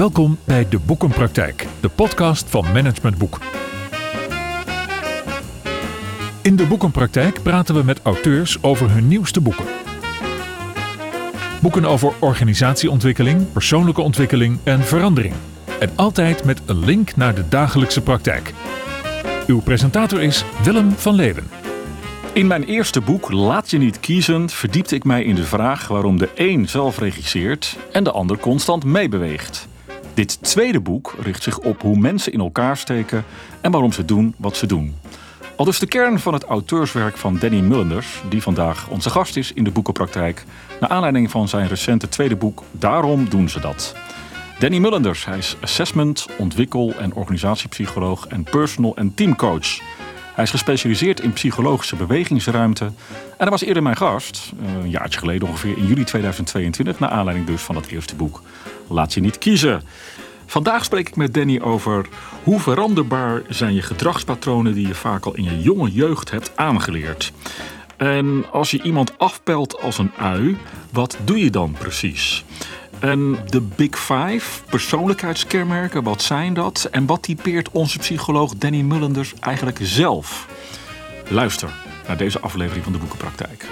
Welkom bij De Boekenpraktijk, de podcast van Management Boek. In De Boekenpraktijk praten we met auteurs over hun nieuwste boeken. Boeken over organisatieontwikkeling, persoonlijke ontwikkeling en verandering. En altijd met een link naar de dagelijkse praktijk. Uw presentator is Willem van Leeuwen. In mijn eerste boek Laat je niet kiezen verdiepte ik mij in de vraag waarom de een zelf regisseert en de ander constant meebeweegt. Dit tweede boek richt zich op hoe mensen in elkaar steken en waarom ze doen wat ze doen. Al dus de kern van het auteurswerk van Danny Mullenders, die vandaag onze gast is in de boekenpraktijk, naar aanleiding van zijn recente tweede boek Daarom doen ze dat. Danny Mullenders, hij is assessment, ontwikkel- en organisatiepsycholoog en personal- en teamcoach. Hij is gespecialiseerd in psychologische bewegingsruimte. En hij was eerder mijn gast, eh, een jaartje geleden ongeveer, in juli 2022, naar aanleiding dus van dat eerste boek Laat je niet kiezen. Vandaag spreek ik met Danny over hoe veranderbaar zijn je gedragspatronen die je vaak al in je jonge jeugd hebt aangeleerd. En als je iemand afpelt als een ui, wat doe je dan precies? En de Big Five, persoonlijkheidskenmerken, wat zijn dat? En wat typeert onze psycholoog Danny Mullenders eigenlijk zelf? Luister naar deze aflevering van de Boekenpraktijk.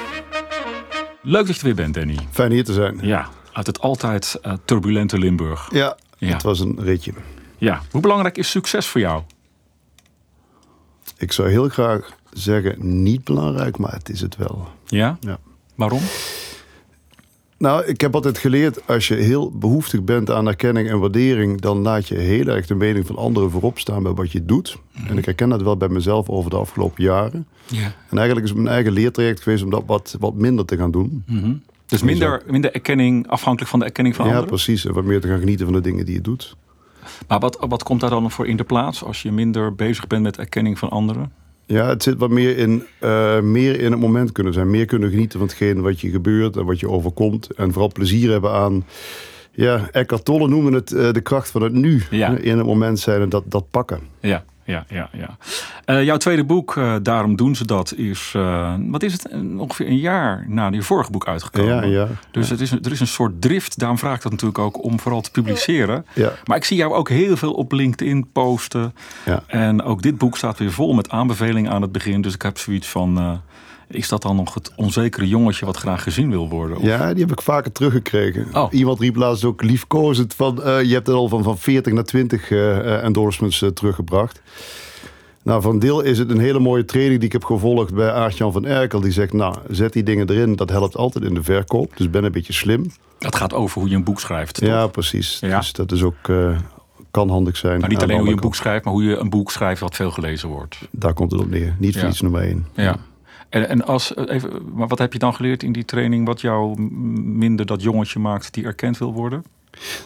Leuk dat je er weer bent, Danny. Fijn hier te zijn. Ja, uit het altijd uh, turbulente Limburg. Ja, Ja. het was een ritje. Ja, hoe belangrijk is succes voor jou? Ik zou heel graag zeggen niet belangrijk, maar het is het wel. Ja? Ja. Waarom? Nou, ik heb altijd geleerd, als je heel behoeftig bent aan erkenning en waardering, dan laat je heel erg de mening van anderen voorop staan bij wat je doet. En ik herken dat wel bij mezelf over de afgelopen jaren. Ja. En eigenlijk is het mijn eigen leertraject geweest om dat wat, wat minder te gaan doen. Dus minder, minder erkenning, afhankelijk van de erkenning van ja, anderen? precies. En wat meer te gaan genieten van de dingen die je doet. Maar wat, wat komt daar dan voor in de plaats als je minder bezig bent met erkenning van anderen? Ja, het zit wat meer in, eh, meer in het moment kunnen zijn. Meer kunnen genieten van hetgeen wat je gebeurt en wat je overkomt. En vooral plezier hebben aan... Ja, Eckhart Tolle noemde het eh, de kracht van het nu. Ja. In het moment zijn en dat, dat pakken. Ja, ja, ja. ja. Eh, jouw tweede boek, eh, Daarom doen ze dat, is, eh, wat is het, ongeveer een jaar na je vorige boek uitgekomen. Ja, ja. Dus het is, er is een soort drift, daarom vraag ik dat natuurlijk ook, om vooral te publiceren. Ja. Maar ik zie jou ook heel veel op LinkedIn posten. Ja. En ook dit boek staat weer vol met aanbevelingen aan het begin. Dus ik heb zoiets van, is dat dan nog het onzekere jongetje wat graag gezien wil worden? Of- Ja, die heb ik vaker teruggekregen. Oh. Iemand riep laatst ook liefkozend van... eh, je hebt het al van, van 40 naar 20 eh, eh, endorsements teruggebracht. Nou, van deel is het een hele mooie training die ik heb gevolgd bij Aart-Jan van Erkel. Die zegt, nou, zet die dingen erin. Dat helpt altijd in de verkoop. Dus ben een beetje slim. Het gaat over hoe je een boek schrijft. Ja, toch? precies. Ja. Dus dat is ook, kan handig zijn. Maar niet alleen hoe je een boek schrijft, maar hoe je een boek schrijft wat veel gelezen wordt. Daar komt het op neer. Niet voor Ja. iets nummer één. Ja. En, en als, eh, even, maar wat heb je dan geleerd in die training wat jou minder dat jongetje maakt die erkend wil worden?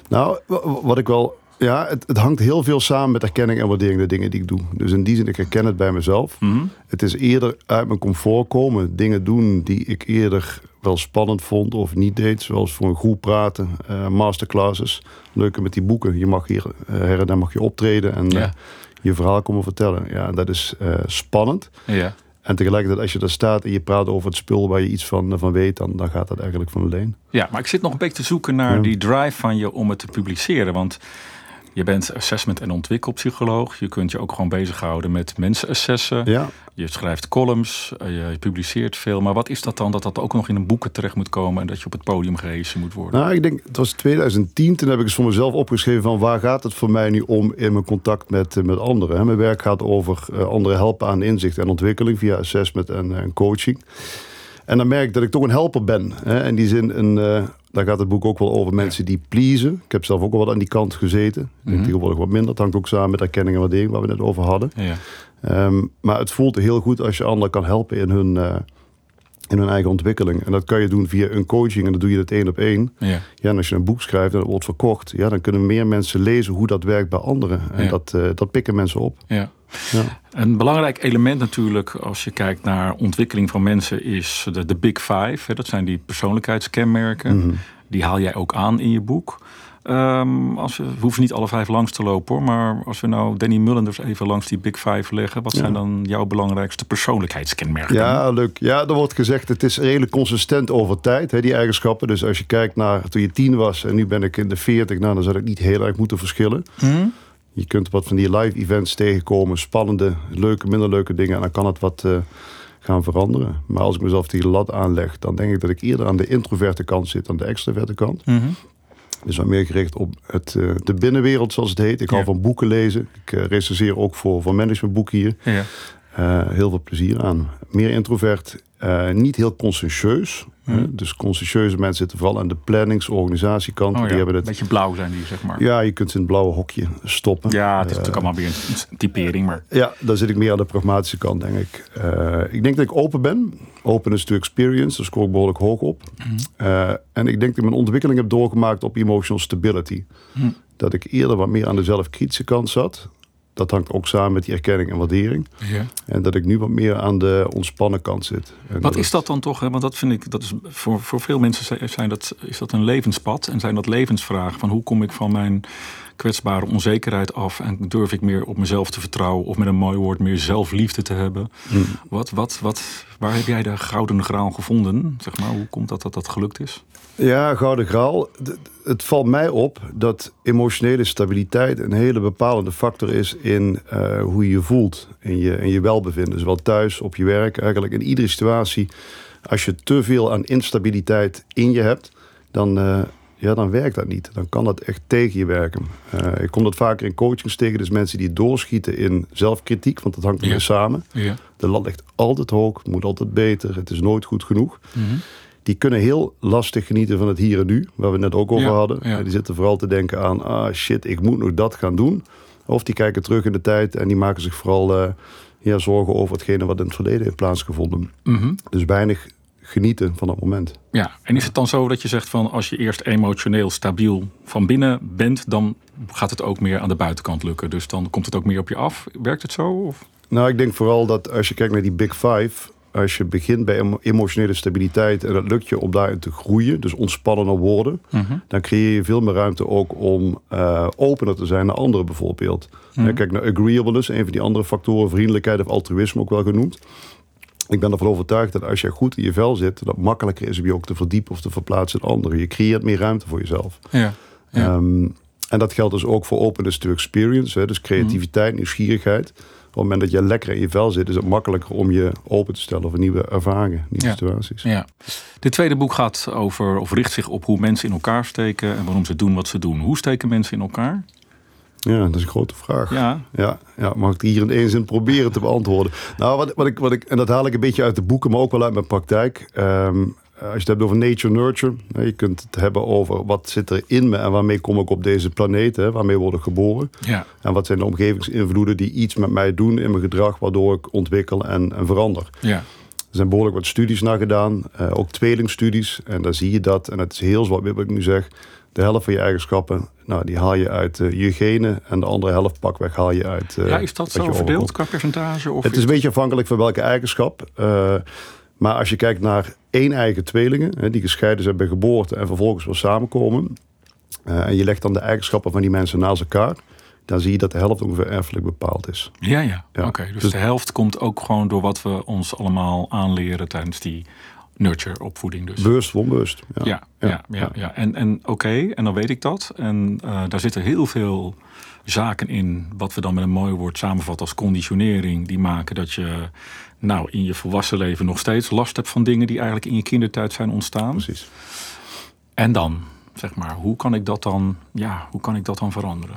Nou, wa- wa- wat ik wel... Ja, het, het hangt heel veel samen met erkenning en waardering de dingen die ik doe. Dus in die zin, ik herken het bij mezelf. Het is eerder uit mijn comfort komen. Dingen doen die ik eerder wel spannend vond of niet deed. Zoals voor een groep praten, eh, masterclasses. Leuke met die boeken. Je mag hier eh, her en daar mag je optreden en Ja. je verhaal komen vertellen. Ja, dat is spannend. Ja. En tegelijkertijd, als je daar staat en je praat over het spul waar je iets van, van weet, dan, dan gaat dat eigenlijk van alleen. Ja, maar ik zit nog een beetje te zoeken naar Ja. die drive van je om het te publiceren. Want je bent assessment- en ontwikkelpsycholoog. Je kunt je ook gewoon bezighouden met mensen assessen. Ja, Je schrijft columns, eh, je publiceert veel. Maar wat is dat dan dat dat ook nog in een boeken terecht moet komen... en dat je op het podium gehezen moet worden? Nou, ik denk, het was 2010. Toen heb ik eens voor mezelf opgeschreven van waar gaat het voor mij nu om in mijn contact met, eh, met anderen. Mijn werk gaat over eh, anderen helpen aan inzicht en ontwikkeling via assessment en, en coaching. En dan merk ik dat ik toch een helper ben. Hè. In die zin, een, daar gaat het boek ook wel over mensen die pleasen. Ik heb zelf ook wel wat aan die kant gezeten. Ik denk tegenwoordig wat minder. Het hangt ook samen met erkenning en waardering waar we net over hadden. Ja. Ehm, maar het voelt heel goed als je anderen kan helpen in hun, eh, in hun eigen ontwikkeling. En dat kan je doen via een coaching en dan doe je het één op één. Ja. Ja, en als je een boek schrijft en het wordt verkocht, ja, dan kunnen meer mensen lezen hoe dat werkt bij anderen. En Ja. dat, eh, dat pikken mensen op. Ja. Ja. Een belangrijk element natuurlijk als je kijkt naar ontwikkeling van mensen is de, de Big Five. Hè. Dat zijn die persoonlijkheidskenmerken. Die haal jij ook aan in je boek. Ehm, als we, we hoeven niet alle vijf langs te lopen hoor. Maar als we nou Danny Mullenders even langs die Big Five leggen. Wat zijn dan jouw belangrijkste persoonlijkheidskenmerken? Ja, leuk. Ja, er wordt gezegd het is redelijk consistent over tijd, hè, die eigenschappen. Dus als je kijkt naar toen je tien was en nu ben ik in de veertig. Nou, dan zou ik niet heel erg moeten verschillen. Hm? Je kunt wat van die live events tegenkomen. Spannende, leuke, minder leuke dingen. En dan kan het wat uh, gaan veranderen. Maar als ik mezelf die lat aanleg, dan denk ik dat ik eerder aan de introverte kant zit dan de extroverte kant. Dus wat meer gericht op het, uh, de binnenwereld, zoals het heet. Ik hou van boeken lezen. Ik uh, recenseer ook voor, voor managementboeken hier. Ja. Heel veel plezier aan. Meer introvert, uh, niet heel conscientieus. Mhm. Dus conscientieuze mensen zitten vooral aan de plannings-organisatiekant. Oh, die ja. hebben Een het, beetje blauw zijn die, zeg maar. ja, je kunt ze in het blauwe hokje stoppen. Ja, het is Eh, natuurlijk allemaal weer een, typering. Maar Ja, daar zit ik meer aan de pragmatische kant, denk ik. Uh, ik denk dat ik open ben. Openness to experience, daar scoor ik behoorlijk hoog op. Mhm. Uh, en ik denk dat ik mijn ontwikkeling heb doorgemaakt op emotional stability. Hm. Dat ik eerder wat meer aan de zelfkritische kant zat. Dat hangt ook samen met die erkenning en waardering. ja. En dat ik nu wat meer aan de ontspannen kant zit. En Wat is dat dan toch? Hè? Want dat vind ik, dat is voor, voor veel mensen zijn dat, is dat een levenspad en zijn dat levensvragen. Van hoe kom ik van mijn kwetsbare onzekerheid af en durf ik meer op mezelf te vertrouwen of met een mooi woord meer zelfliefde te hebben? Mm. Wat, wat, wat, waar heb jij de gouden graal gevonden? Zeg maar, hoe komt dat dat dat gelukt is? Ja, Gouden Graal. Het valt mij op dat emotionele stabiliteit een hele bepalende factor is in uh, hoe je je voelt. In je, in je welbevinden. Zowel thuis, op je werk, eigenlijk in iedere situatie. Als je te veel aan instabiliteit in je hebt, dan, uh, ja, dan werkt dat niet. Dan kan dat echt tegen je werken. Uh, ik kom dat vaker in coachings tegen. Dus mensen die doorschieten in zelfkritiek, want dat hangt er Ja. samen. Ja. De lat ligt altijd hoog, het moet altijd beter, het is nooit goed genoeg. Mhm. Die kunnen heel lastig genieten van het hier en nu, waar we het net ook over Ja, hadden. ja. Die zitten vooral te denken aan, ah shit, ik moet nog dat gaan doen. Of die kijken terug in de tijd en die maken zich vooral uh, ja, zorgen over hetgene wat in het verleden heeft plaatsgevonden. Mhm. Dus weinig genieten van dat moment. Ja, en is het dan zo dat je zegt van als je eerst emotioneel stabiel van binnen bent, dan gaat het ook meer aan de buitenkant lukken. Dus dan komt het ook meer op je af. Werkt het zo? Of? Nou, ik denk vooral dat als je kijkt naar die Big Five, als je begint bij emo emotionele stabiliteit en dat lukt je om daarin te groeien, dus ontspannender worden, Mhm. dan creëer je veel meer ruimte ook om uh, opener te zijn naar anderen bijvoorbeeld. Mhm. Kijk naar agreeableness, een van die andere factoren, vriendelijkheid of altruïsme ook wel genoemd. Ik ben ervan overtuigd dat als je goed in je vel zit, dat het makkelijker is om je ook te verdiepen of te verplaatsen in anderen. Je creëert meer ruimte voor jezelf. Ja. ja. Um, en dat geldt dus ook voor openness to experience, hè, dus creativiteit, nieuwsgierigheid. Op het moment dat je lekker in je vel zit, is het makkelijker om je open te stellen voor nieuwe ervaringen, nieuwe ja. situaties. Ja. Dit tweede boek gaat over, of richt zich op hoe mensen in elkaar steken en waarom ze doen wat ze doen. Hoe steken mensen in elkaar? Ja, dat is een grote vraag. Ja. Ja, ja mag ik die hier in één zin proberen te beantwoorden? Nou, wat, wat, ik, wat ik, en dat haal ik een beetje uit de boeken, maar ook wel uit mijn praktijk. Um, als je het hebt over nature nurture, je kunt het hebben over wat zit er in me en waarmee kom ik op deze planeet, hè, waarmee word ik geboren. Ja. En wat zijn de omgevingsinvloeden die iets met mij doen in mijn gedrag, waardoor ik ontwikkel en, en verander. Ja. Er zijn behoorlijk wat studies naar gedaan, uh, ook tweelingstudies. En daar zie je dat, en het is heel zwart wat ik nu zeg, de helft van je eigenschappen, nou, die haal je uit uh, je genen. En de andere helft pakweg haal je uit. Uh, ja, is dat zo verdeeld qua percentage? Of het is een beetje afhankelijk van welke eigenschap. Uh, maar als je kijkt naar één eigen tweelingen, hè, die gescheiden zijn bij geboorte en vervolgens weer samenkomen. Uh, en je legt dan de eigenschappen van die mensen naast elkaar. Dan zie je dat de helft ongeveer erfelijk bepaald is. Ja, ja. ja. Oké, okay, dus, dus de helft komt ook gewoon door wat we ons allemaal aanleren tijdens die nurture-opvoeding. Dus. Bewust, onbewust. Ja, ja, ja. ja, ja, ja. En, en oké, okay, en dan weet ik dat. En uh, daar zitten heel veel zaken in, wat we dan met een mooi woord samenvatten als conditionering, die maken dat je nou in je volwassen leven nog steeds last hebt van dingen die eigenlijk in je kindertijd zijn ontstaan. Precies. En dan, zeg maar, hoe kan ik dat dan, ja, hoe kan ik dat dan veranderen?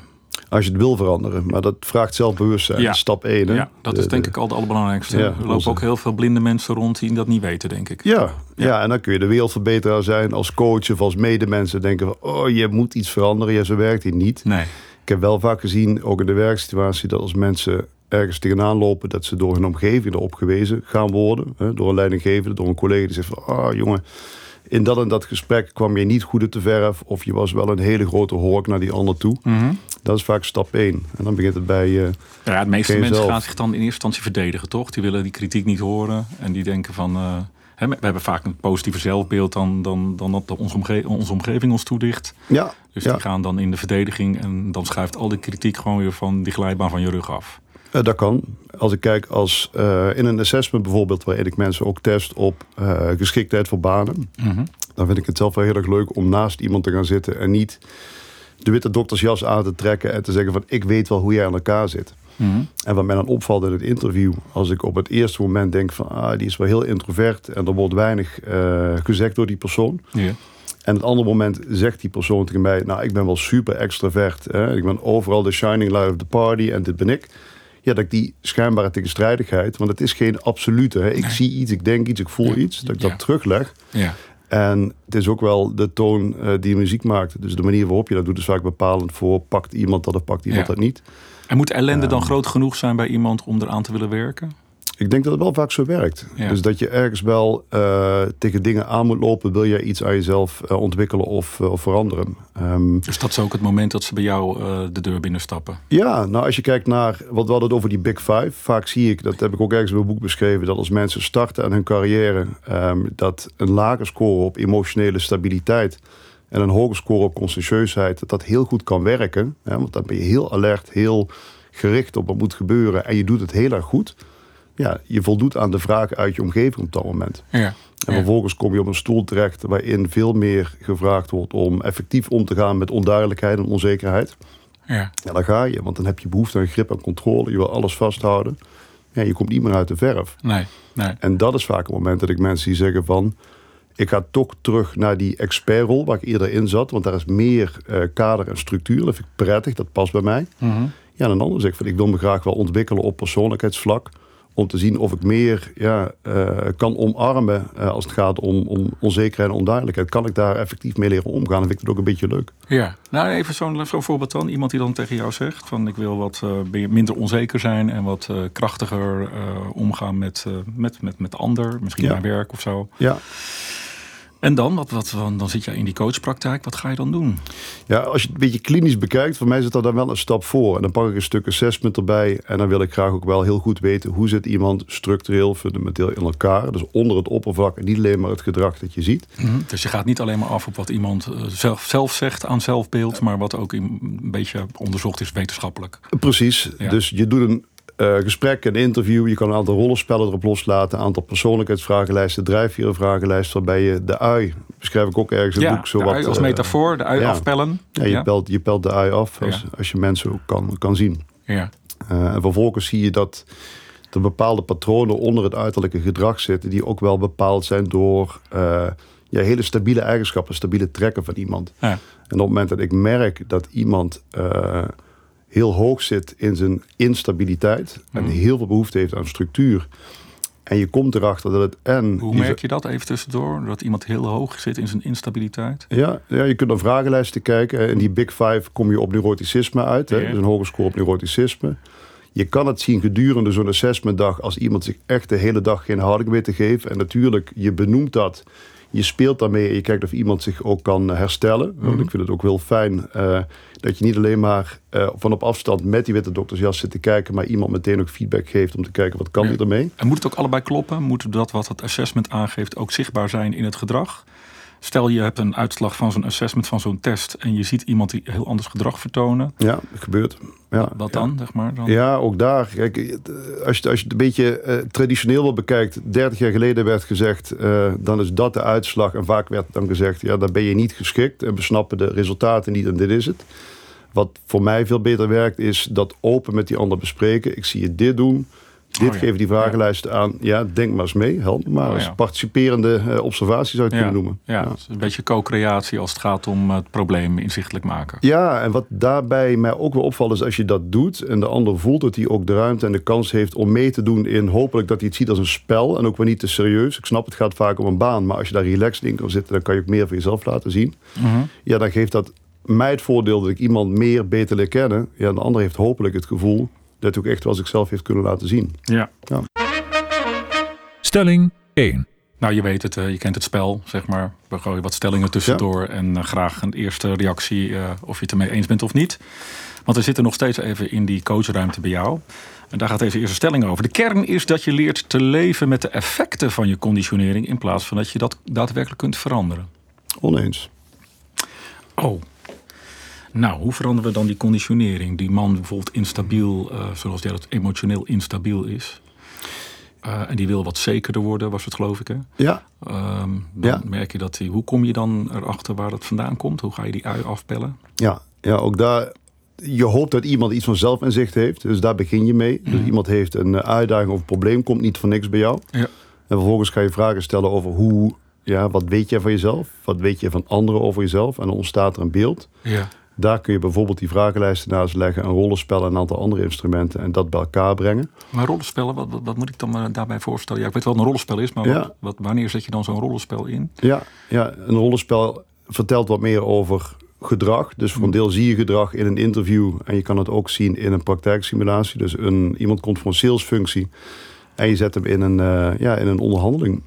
Als je het wil veranderen, maar dat vraagt zelfbewustzijn. Ja. Stap 1. Hè? Ja, dat de, is denk de, ik al het allerbelangrijkste. Ja, er lopen onze- ook heel veel blinde mensen rond die dat niet weten, denk ik. Ja, ja. en dan kun je de wereldverbeteraar zijn als coach of als medemensen. Denken van, oh, je moet iets veranderen. Ja, zo werkt het niet. Nee. Ik heb wel vaak gezien, ook in de werksituatie, dat als mensen ergens tegenaan lopen, dat ze door hun omgeving erop gewezen gaan worden. Hè, door een leidinggevende, door een collega die zegt van, ah jongen, in dat en dat gesprek kwam je niet goed uit de verf. Of je was wel een hele grote hork naar die ander toe. Mhm. Dat is vaak stap 1. En dan begint het bij... eh, Ja, de meeste mensen zelf. gaan zich dan in eerste instantie verdedigen, toch? Die willen die kritiek niet horen en die denken van, eh, Hè, we hebben vaak een positiever zelfbeeld dan, dan, dan dat onze, omge onze omgeving ons toedicht. Ja, Dus ja. die gaan dan in de verdediging en dan schuift al die kritiek gewoon weer van die glijbaan van je rug af. Eh, dat kan. Als ik kijk als eh, in een assessment bijvoorbeeld, waarin ik mensen ook test op eh, geschiktheid voor banen, dan vind ik het zelf wel heel erg leuk om naast iemand te gaan zitten en niet de witte doktersjas aan te trekken en te zeggen van ik weet wel hoe jij aan elkaar zit. En wat mij dan opvalt in het interview, als ik op het eerste moment denk van ah, die is wel heel introvert en er wordt weinig gezegd door die persoon. Ja. En het andere moment zegt die persoon tegen mij: Nou, ik ben wel super extravert. Hè? Ik ben overal de shining light of the party en dit ben ik. Ja, dat ik die schijnbare tegenstrijdigheid, want het is geen absolute. Hè? Ik zie iets, ik denk iets, ik voel iets, dat ik dat terugleg. Ja. En het is ook wel de toon eh, die muziek maakt. Dus de manier waarop je dat doet is vaak bepalend voor pakt iemand dat of pakt iemand Ja. dat niet. En moet ellende dan groot genoeg zijn bij iemand om eraan te willen werken? Ik denk dat het wel vaak zo werkt. Ja. Dus dat je ergens wel eh, tegen dingen aan moet lopen. Wil jij iets aan jezelf eh, ontwikkelen of, eh, of veranderen? Ehm, Dus dat is ook het moment dat ze bij jou de deur binnenstappen. Ja, nou als je kijkt naar wat we hadden over die Big Five. Vaak zie ik, dat heb ik ook ergens in mijn boek beschreven, dat als mensen starten aan hun carrière, ehm, dat een lage score op emotionele stabiliteit en een hoge score op conscientieusheid, dat dat heel goed kan werken. Hè, want dan ben je heel alert, heel gericht op wat moet gebeuren en je doet het heel erg goed. Ja, je voldoet aan de vraag uit je omgeving op dat moment. Ja. En vervolgens kom je op een stoel terecht waarin veel meer gevraagd wordt om effectief om te gaan met onduidelijkheid en onzekerheid. Ja. Ja, dan ga je, want dan heb je behoefte aan grip en controle. Je wil alles vasthouden. Ja, je komt niet meer uit de verf. Nee, nee. En dat is vaak het moment dat ik mensen die zeggen van... ik ga toch terug naar die expertrol waar ik eerder in zat. Want daar is meer eh, kader en structuur. Dat vind ik prettig, dat past bij mij. Ja, en een ander zegt van ik wil me graag wel ontwikkelen op persoonlijkheidsvlak. Om te zien of ik meer ja, eh, kan omarmen eh, als het gaat om, om onzekerheid en onduidelijkheid. Kan ik daar effectief mee leren omgaan? Dan vind ik het ook een beetje leuk. Ja, nou even zo'n zo'n voorbeeld dan. Iemand die dan tegen jou zegt van ik wil wat eh, minder onzeker zijn en wat krachtiger omgaan met, met, met, met ander, misschien Ja. werk of zo. Ja, En dan, wat, wat, dan zit je in die coachpraktijk, wat ga je dan doen? Ja, als je het een beetje klinisch bekijkt, voor mij zit er dan wel een stap voor. En dan pak ik een stuk assessment erbij. En dan wil ik graag ook wel heel goed weten hoe zit iemand structureel, fundamenteel in elkaar. Dus onder het oppervlak en niet alleen maar het gedrag dat je ziet. Dus je gaat niet alleen maar af op wat iemand eh, zelf, zelf zegt aan zelfbeeld, maar wat ook een beetje onderzocht is wetenschappelijk. Precies. Ja. Dus je doet een eh, gesprek, een interview. Je kan een aantal rollenspellen erop loslaten. Een aantal persoonlijkheidsvragenlijsten, drijfverenvragenlijsten. Waarbij je de ui, beschrijf ik ook ergens in het boek. Zo de wat, ui als eh, metafoor, de ui ja. afpellen. Ja, je, Pelt, je pelt de ui af als, als je mensen ook kan, kan zien. ja. Eh, en vervolgens zie je dat er bepaalde patronen onder het uiterlijke gedrag zitten, die ook wel bepaald zijn door ja, hele stabiele eigenschappen, stabiele trekken van iemand. Ja. En op het moment dat ik merk dat iemand heel hoog zit in zijn instabiliteit en Mhm. heel veel behoefte heeft aan structuur. En je komt erachter dat het en. Hoe merk je dat even tussendoor? Dat iemand heel hoog zit in zijn instabiliteit? Ja, ja, je kunt naar vragenlijsten kijken. In die Big Five kom je op neuroticisme uit. Hè? Ja. Dus een hoge score op neuroticisme. Je kan het zien gedurende zo'n assessmentdag als iemand zich echt de hele dag geen houding weet te geven. En natuurlijk, je benoemt dat. Je speelt daarmee en je kijkt of iemand zich ook kan herstellen. Want ik vind het ook heel fijn eh, dat je niet alleen maar eh, van op afstand met die witte doktersjas zit te kijken, maar iemand meteen ook feedback geeft om te kijken wat kan Ja. hij ermee. En moet het ook allebei kloppen? Moet dat wat het assessment aangeeft ook zichtbaar zijn in het gedrag? Stel je hebt een uitslag van zo'n assessment van zo'n test en je ziet iemand die heel anders gedrag vertonen. Ja, dat gebeurt. Ja, Wat ja. dan, zeg maar? Dan? Ja, ook daar. Kijk, eh, als, je, als je het een beetje eh, traditioneel wel bekijkt. 30 jaar geleden werd gezegd, eh, dan is dat de uitslag. En vaak werd dan gezegd, ja, dan ben je niet geschikt. En we snappen de resultaten niet en dit is het. Wat voor mij veel beter werkt, is dat open met die ander bespreken. Ik zie je dit doen. Dit Oh ja. geven die vragenlijsten aan. Ja, denk maar eens mee. Help me maar. Oh eens. ja. Participerende eh, observatie zou je het ja. kunnen noemen. Ja, het is een beetje co-creatie als het gaat om het probleem inzichtelijk maken. Ja, en wat daarbij mij ook wel opvalt is als je dat doet en de ander voelt dat hij ook de ruimte en de kans heeft om mee te doen in hopelijk dat hij het ziet als een spel en ook wel niet te serieus. Ik snap het gaat vaak om een baan, maar als je daar relaxed in kan zitten, dan kan je ook meer van jezelf laten zien. Mhm. Ja, dan geeft dat mij het voordeel dat ik iemand meer beter leer kennen. Ja, de ander heeft hopelijk het gevoel dat ook echt wel zichzelf heeft kunnen laten zien. Ja. Stelling 1. Nou, je weet het, eh, je kent het spel, zeg maar. We gooien wat stellingen tussendoor en eh, graag een eerste reactie eh, of je het ermee eens bent of niet. Want we zitten nog steeds even in die coachruimte bij jou. En daar gaat deze eerste stelling over. De kern is dat je leert te leven met de effecten van je conditionering in plaats van dat je dat daadwerkelijk kunt veranderen. Oneens. Oh. Nou, hoe veranderen we dan die conditionering? Die man bijvoorbeeld instabiel, uh, zoals hij dat emotioneel instabiel is. Uh, en die wil wat zekerder worden, was het geloof ik hè? Ja. Um, dan ja. merk je dat hij... Hoe kom je dan erachter waar dat vandaan komt? Hoe ga je die ui afpellen? Ja, ja ook daar... Je hoopt dat iemand iets van zelfinzicht heeft. Dus daar begin je mee. Dus Mhm. iemand heeft een uitdaging of een probleem. Komt niet voor niks bij jou. Ja. En vervolgens ga je vragen stellen over hoe... Ja, wat weet jij van jezelf? Wat weet je van anderen over jezelf? En dan ontstaat er een beeld. Ja. Daar kun je bijvoorbeeld die vragenlijsten naast leggen, een rollenspel en een aantal andere instrumenten en dat bij elkaar brengen. Maar rollenspellen, wat, wat, wat moet ik dan daarbij voorstellen? Ja, ik weet wel wat een rollenspel is, maar Ja. wat, wat, wanneer zet je dan zo'n rollenspel in? Ja, ja, een rollenspel vertelt wat meer over gedrag. Dus voor een deel zie je gedrag in een interview en je kan het ook zien in een praktijksimulatie. Dus een, iemand komt voor een salesfunctie en je zet hem in een, eh, ja, in een onderhandeling.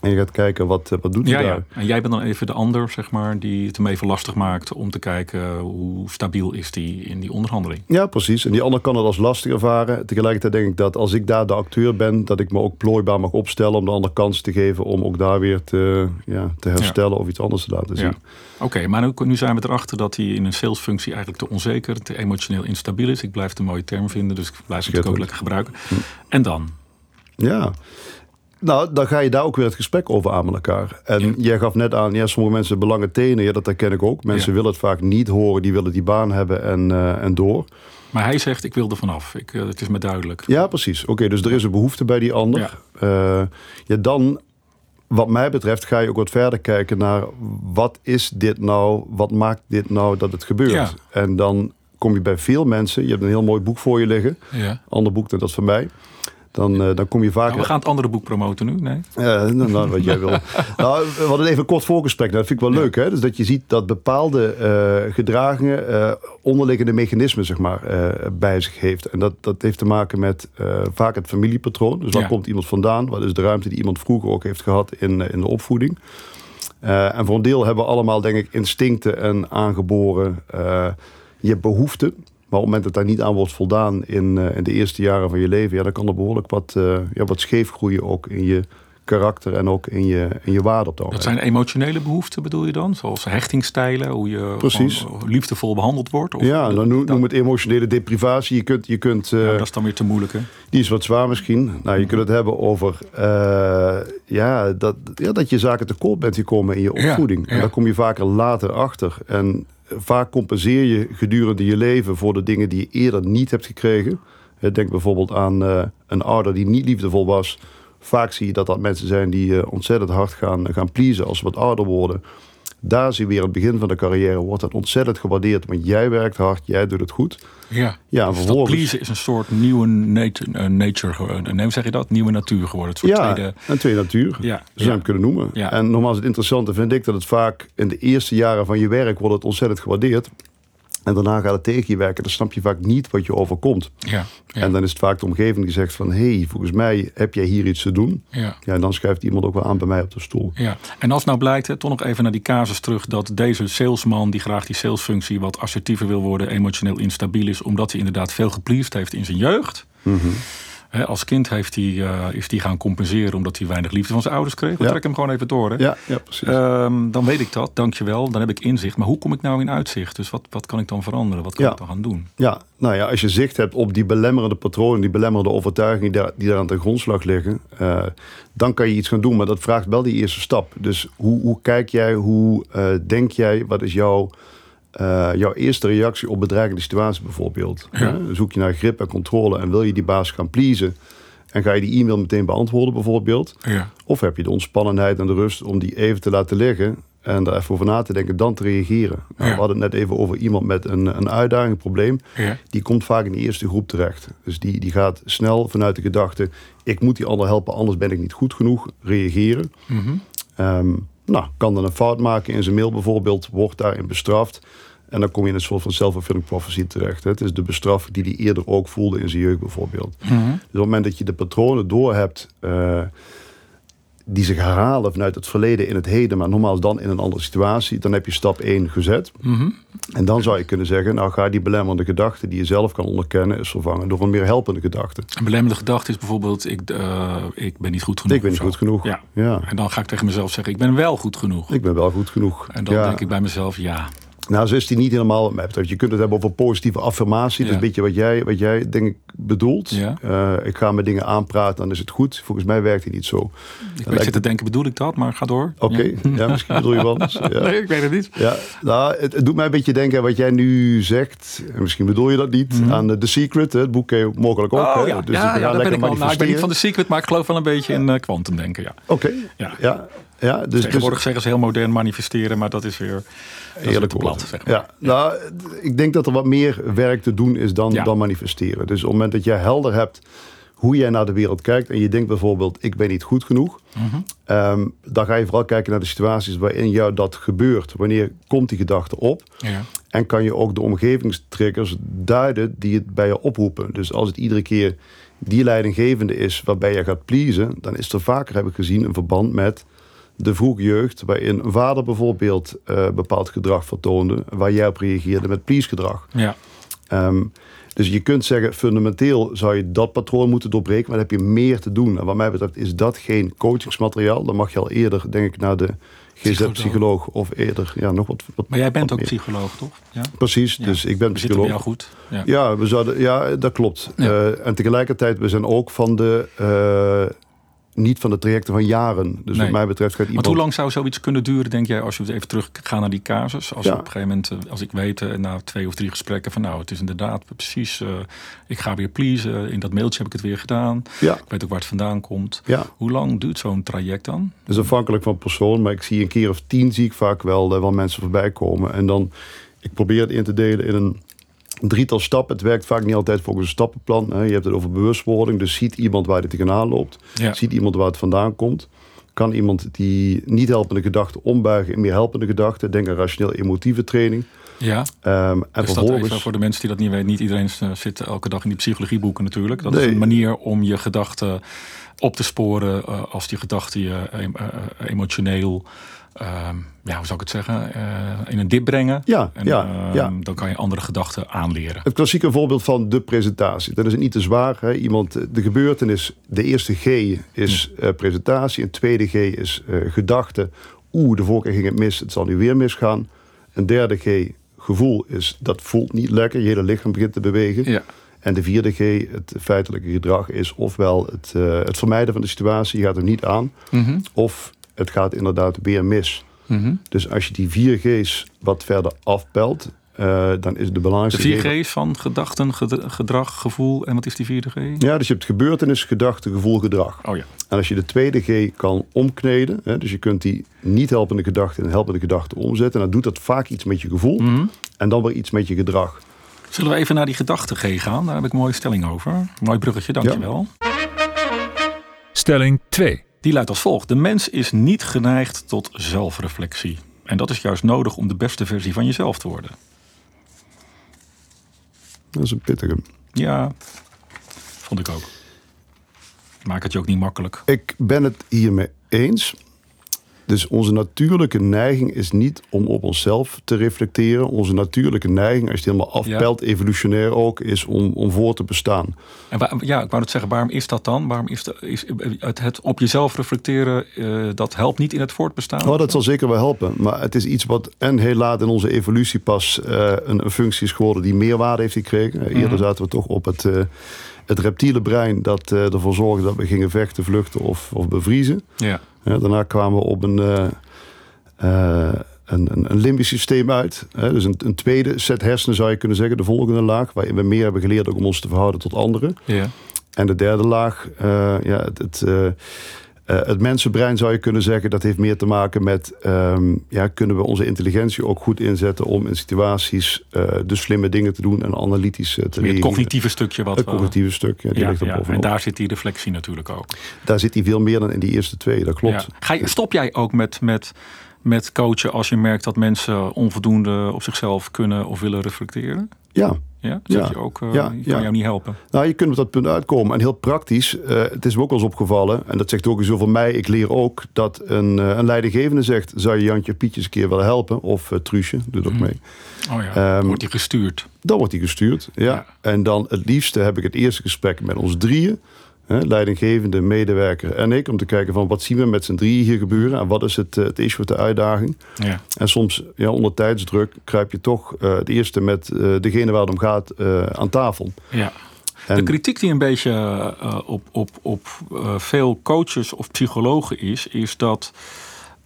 En je gaat kijken wat, eh, wat doet hij ja. daar. En jij bent dan even de ander, zeg maar, die het hem even lastig maakt om te kijken hoe stabiel is die in die onderhandeling. Ja, precies. En die ander kan het als lastig ervaren. Tegelijkertijd denk ik dat als ik daar de acteur ben, dat ik me ook plooibaar mag opstellen om de ander kans te geven om ook daar weer te, ja, te herstellen of iets anders te laten zien. Oké, maar nu, nu zijn we erachter dat hij in een salesfunctie eigenlijk te onzeker, te emotioneel instabiel is. Ik blijf het een mooie term vinden, dus ik blijf het ook lekker gebruiken. En dan? Ja. Nou, dan ga je daar ook weer het gesprek over aan met elkaar. En Ja. jij gaf net aan, ja, sommige mensen belangen tenen. Ja, dat herken ik ook. Mensen Ja. willen het vaak niet horen. Die willen die baan hebben en, eh, en door. Maar hij zegt, ik wil er vanaf. Ik, eh, het is me duidelijk. Ja, precies. Oké, dus er is een behoefte bij die ander. Ja. Eh, ja, dan, wat mij betreft, ga je ook wat verder kijken naar... wat is dit nou? Wat maakt dit nou dat het gebeurt? Ja. En dan kom je bij veel mensen... Je hebt een heel mooi boek voor je liggen. Ja. Ander boek dan dat van mij. Dan, eh, dan kom je vaak... Nou, we gaan het andere boek promoten nu, nee? Ja, nou, nou, wat jij wil. nou, we hadden even een kort voorgesprek. Dat vind ik wel leuk. Hè? Dus dat je ziet dat bepaalde eh, gedragingen eh, onderliggende mechanismen zeg maar, bij zich heeft. En dat, dat heeft te maken met vaak het familiepatroon. Dus waar Ja. komt iemand vandaan? Wat is de ruimte die iemand vroeger ook heeft gehad in, in de opvoeding? En voor een deel hebben we allemaal, denk ik, instincten en aangeboren je behoeften. Maar op het moment dat daar niet aan wordt voldaan in, eh, in de eerste jaren van je leven, ja, dan kan er behoorlijk wat, eh, ja, wat scheef groeien ook in je karakter en ook in je, in je waarde op dat zijn emotionele behoeften, bedoel je dan? Zoals hechtingstijlen, hoe je Precies. liefdevol behandeld wordt? Of Ja, dan noem, het emotionele deprivatie. Je kunt, je kunt eh, Ja, dat is dan weer te moeilijk, hè? Die is wat zwaar misschien. Nou, je kunt het hebben over eh, ja, dat, ja, dat je zaken tekort bent gekomen in je Ja, opvoeding. En daar kom je vaker later achter. En vaak compenseer je gedurende je leven voor de dingen die je eerder niet hebt gekregen. Denk bijvoorbeeld aan eh, een ouder die niet liefdevol was. Vaak zie je dat dat mensen zijn die eh, ontzettend hard gaan, gaan pleasen als ze wat ouder worden. Daar zie je weer het begin van de carrière. Wordt dat ontzettend gewaardeerd, want jij werkt hard, jij doet het goed. Ja. Ja, en Dus vervolgens... pleasen is een soort nieuwe nature, eh, nature geworden. Nee, hoe zeg je dat? Nieuwe natuur geworden. Soort Ja, tweede... een tweede natuur. Ja, Zo zou je hem kunnen noemen. Ja. En nogmaals, het interessante vind ik dat het vaak in de eerste jaren van je werk wordt het ontzettend gewaardeerd. En daarna gaat het tegen je werken. Dan snap je vaak niet wat je overkomt. Ja, ja, En dan is het vaak de omgeving die zegt van... hé, hey, volgens mij heb jij hier iets te doen. ja. Ja, en dan schuift iemand ook wel aan bij mij op de stoel. Ja, en als nou blijkt, hè, toch nog even naar die casus terug, dat deze salesman die graag die salesfunctie wat assertiever wil worden, emotioneel instabiel is, omdat hij inderdaad veel gepleased heeft in zijn jeugd. Als kind heeft hij, eh, is hij gaan compenseren omdat hij weinig liefde van zijn ouders kreeg. We Ja. trekken hem gewoon even door. Hè? Ja, ja precies. Ehm, dan weet ik dat, dankjewel. Dan heb ik inzicht. Maar hoe kom ik nou in uitzicht? Dus wat, wat kan ik dan veranderen? Wat kan Ja. ik dan gaan doen? Ja, nou ja, als je zicht hebt op die belemmerende patronen, die belemmerende overtuigingen die daar, die daar aan de grondslag liggen, eh, dan kan je iets gaan doen. Maar dat vraagt wel die eerste stap. Dus hoe, hoe kijk jij, hoe eh, denk jij, wat is jouw, eh, jouw eerste reactie op bedreigende situaties bijvoorbeeld? Ja. Eh, zoek je naar grip en controle en wil je die baas gaan pleasen? En ga je die e-mail meteen beantwoorden bijvoorbeeld? Ja. Of heb je de ontspannenheid en de rust om die even te laten liggen en daar even over na te denken, dan te reageren? Nou, Ja. We hadden het net even over iemand met een, een uitdaging, een probleem die komt vaak in de eerste groep terecht. Dus die, die gaat snel vanuit de gedachte: ik moet die ander helpen, anders ben ik niet goed genoeg. Reageren. Ehm, nou, kan dan een fout maken in zijn mail bijvoorbeeld, wordt daarin bestraft. En dan kom je in een soort van self-fulfilling prophecy terecht. Het is de bestraffing die hij eerder ook voelde in zijn jeugd bijvoorbeeld. Mhm. Dus op het moment dat je de patronen doorhebt, eh die zich herhalen vanuit het verleden in het heden, maar normaal dan in een andere situatie, dan heb je stap 1 gezet. Mhm. En dan zou je kunnen zeggen, nou ga die belemmerende gedachte die je zelf kan onderkennen, is vervangen door een meer helpende gedachte. Een belemmerende gedachte is bijvoorbeeld, ik, uh, ik ben niet goed genoeg. Ik ben niet goed genoeg. Ja. ja. En dan ga ik tegen mezelf zeggen, ik ben wel goed genoeg. Ik ben wel goed genoeg. En dan denk ik bij mezelf, ja, nou, zo is die niet helemaal. Je kunt het hebben over positieve affirmatie. Dat is een beetje wat jij, wat jij denk ik bedoelt. Ja. Uh, ik ga mijn dingen aanpraten, dan is het goed. Volgens mij werkt het niet zo. Ik weet zit te denken, bedoel ik dat? Maar ga door. Oké, okay. ja. ja. misschien bedoel je wel anders. Ja. Nee, ik weet het niet. Ja, nou, het, het, doet mij een beetje denken aan wat jij nu zegt. En misschien bedoel je dat niet. Mm -hmm. Aan The Secret, het boek ken je mogelijk ook. Oh, ja, dus ja, ja daar ben ik al. Nou, ik ben niet van The Secret, maar ik geloof wel een beetje in quantum uh, denken. Ja. Oké, okay. ja. ja. Ja, dus, Tegenwoordig dus, zeggen ze heel modern manifesteren, maar dat is weer eerlijk plat. Zeg maar. ja, nou, ik denk dat er wat meer werk te doen is dan, Ja. dan manifesteren. Dus op het moment dat jij helder hebt hoe jij naar de wereld kijkt en je denkt bijvoorbeeld, ik ben niet goed genoeg, ehm, dan ga je vooral kijken naar de situaties waarin jou dat gebeurt. Wanneer komt die gedachte op? Ja. En kan je ook de omgevingstriggers duiden die het bij je oproepen. Dus als het iedere keer die leidinggevende is waarbij je gaat pleasen, dan is er vaker, heb ik gezien, een verband met de vroege jeugd, waarin een vader bijvoorbeeld eh, bepaald gedrag vertoonde, waar jij op reageerde met please gedrag. Ja. Ehm, dus je kunt zeggen, fundamenteel zou je dat patroon moeten doorbreken, maar dan heb je meer te doen. En wat mij betreft is dat geen coachingsmateriaal. Dan mag je al eerder, denk ik, naar de GZ-psycholoog of eerder, ja, nog wat. wat Maar jij bent ook meer. psycholoog, toch? Ja. Precies, Ja. dus ik ben We psycholoog. jou goed. Ja. Ja, we zouden, ja, dat klopt. Ja. Eh, en tegelijkertijd, we zijn ook van de, eh, niet van de trajecten van jaren. Dus Nee. wat mij betreft gaat iemand... hoe lang zou zoiets kunnen duren, denk jij, als je even terug gaat naar die casus? Als Ja. op een gegeven moment, eh, als ik weet eh, na twee of drie gesprekken van nou, het is inderdaad precies, eh, ik ga weer pleasen. In dat mailtje heb ik het weer gedaan. Ja, Ik weet ook waar het vandaan komt. ja. Hoe lang duurt zo'n traject dan? Dat is afhankelijk van persoon, maar ik zie een keer of tien zie ik vaak wel, eh, wel mensen voorbij komen. En dan, ik probeer het in te delen in een drietal stappen. Het werkt vaak niet altijd volgens een stappenplan. Hè. Je hebt het over bewustwording, dus ziet iemand waar dit tegenaan loopt. Ja. Ziet iemand waar het vandaan komt. Kan iemand die niet helpende gedachten ombuigen in meer helpende gedachten. Denk aan rationeel-emotieve training. Ja, Ehm, en dus vervolgens... voor de mensen die dat niet weten. Niet iedereen eh, zit elke dag in die psychologieboeken natuurlijk. Dat is een manier om je gedachten op te sporen eh, als die gedachten je eh, emotioneel, ja, hoe zou ik het zeggen, eh, in een dip brengen. Ja, En, ja, ehm, ja. Dan kan je andere gedachten aanleren. Het klassieke voorbeeld van de presentatie. Dat is niet te zwaar. Hè? Iemand, de gebeurtenis, de eerste G is eh, presentatie. Een tweede G is eh, gedachte. Oeh, de vorige keer ging het mis, het zal nu weer misgaan. Een derde G, gevoel, is dat voelt niet lekker. Je hele lichaam begint te bewegen. Ja. En de vierde G, het feitelijke gedrag, is ofwel het, eh, het vermijden van de situatie. Je gaat er niet aan. Mhm. Of het gaat inderdaad weer mis. Mhm. Dus als je die vier G's wat verder afpelt... eh, dan is de De belangrijkste vier G- G's van gedachten, ged- gedrag, gevoel. En wat is die vierde G? Ja, dus je hebt gebeurtenis, gedachte, gevoel, gedrag. Oh ja. En als je de tweede G kan omkneden, hè, dus je kunt die niet helpende gedachte in een helpende gedachte omzetten, dan doet dat vaak iets met je gevoel Mhm. en dan weer iets met je gedrag. Zullen we even naar die gedachte G gaan? Daar heb ik een mooie stelling over. Mooi bruggetje, dankjewel. Stelling 2. Die luidt als volgt. De mens is niet geneigd tot zelfreflectie. En dat is juist nodig om de beste versie van jezelf te worden. Dat is een pittige. Ja, vond ik ook. Maak het je ook niet makkelijk. Ik ben het hiermee eens. Dus onze natuurlijke neiging is niet om op onszelf te reflecteren. Onze natuurlijke neiging, als je het helemaal afpelt, evolutionair ook, is om, om voor te bestaan. En waar- ja, ik wou het zeggen, waarom is dat dan? Waarom is, de, is het, het op jezelf reflecteren, eh, dat helpt niet in het voortbestaan? Oh, dat zal zeker wel helpen. Maar het is iets wat en heel laat in onze evolutie pas eh, een, een functie is geworden die meerwaarde heeft gekregen. Eerder Mhm. zaten we toch op het, eh, het reptiele brein dat eh, ervoor zorgde dat we gingen vechten, vluchten of, of bevriezen. Ja. Ja, daarna kwamen we op een, eh, eh, een, een, een limbisch systeem uit. Hè, dus een, een tweede set hersenen zou je kunnen zeggen, de volgende laag, waarin we meer hebben geleerd ook om ons te verhouden tot anderen. ja. En de derde laag, ja, het, het, het mensenbrein zou je kunnen zeggen, dat heeft meer te maken met, ehm, ja, kunnen we onze intelligentie ook goed inzetten om in situaties eh, de slimme dingen te doen en analytisch eh, te Meer het cognitieve stukje wat Het we- cognitieve stuk, ja, die Ja, ligt er ja, bovenop. en Daar... daar zit die reflectie natuurlijk ook. zit hij veel meer dan in die eerste twee, dat klopt. Ja. Ga je, stop jij ook met, met met coachen als je merkt dat mensen onvoldoende op zichzelf kunnen of willen reflecteren? Ja. Ja, zeg je ook, uh, ja, kan ja. jou niet helpen. Nou, je kunt op dat punt uitkomen. En heel praktisch, uh, het is me ook wel eens opgevallen, en dat zegt ook iets over mij, ik leer ook dat een, uh, een leidinggevende zegt, zou je Jantje Pietjes een keer willen helpen? Of Truusje, doet ook mee. Oh ja, um, wordt hij gestuurd. Dan wordt hij gestuurd, ja. ja. En dan het liefste heb ik het eerste gesprek met ons drieën. Hè, leidinggevende, medewerker en ik. Om te kijken van wat zien we met z'n drieën hier gebeuren. En wat is het, het issue, de uitdaging. Ja. En soms ja, onder tijdsdruk kruip je toch uh, het eerste met uh, degene waar het om gaat uh, aan tafel. Ja. En de kritiek die een beetje op, op, op veel coaches of psychologen is, is dat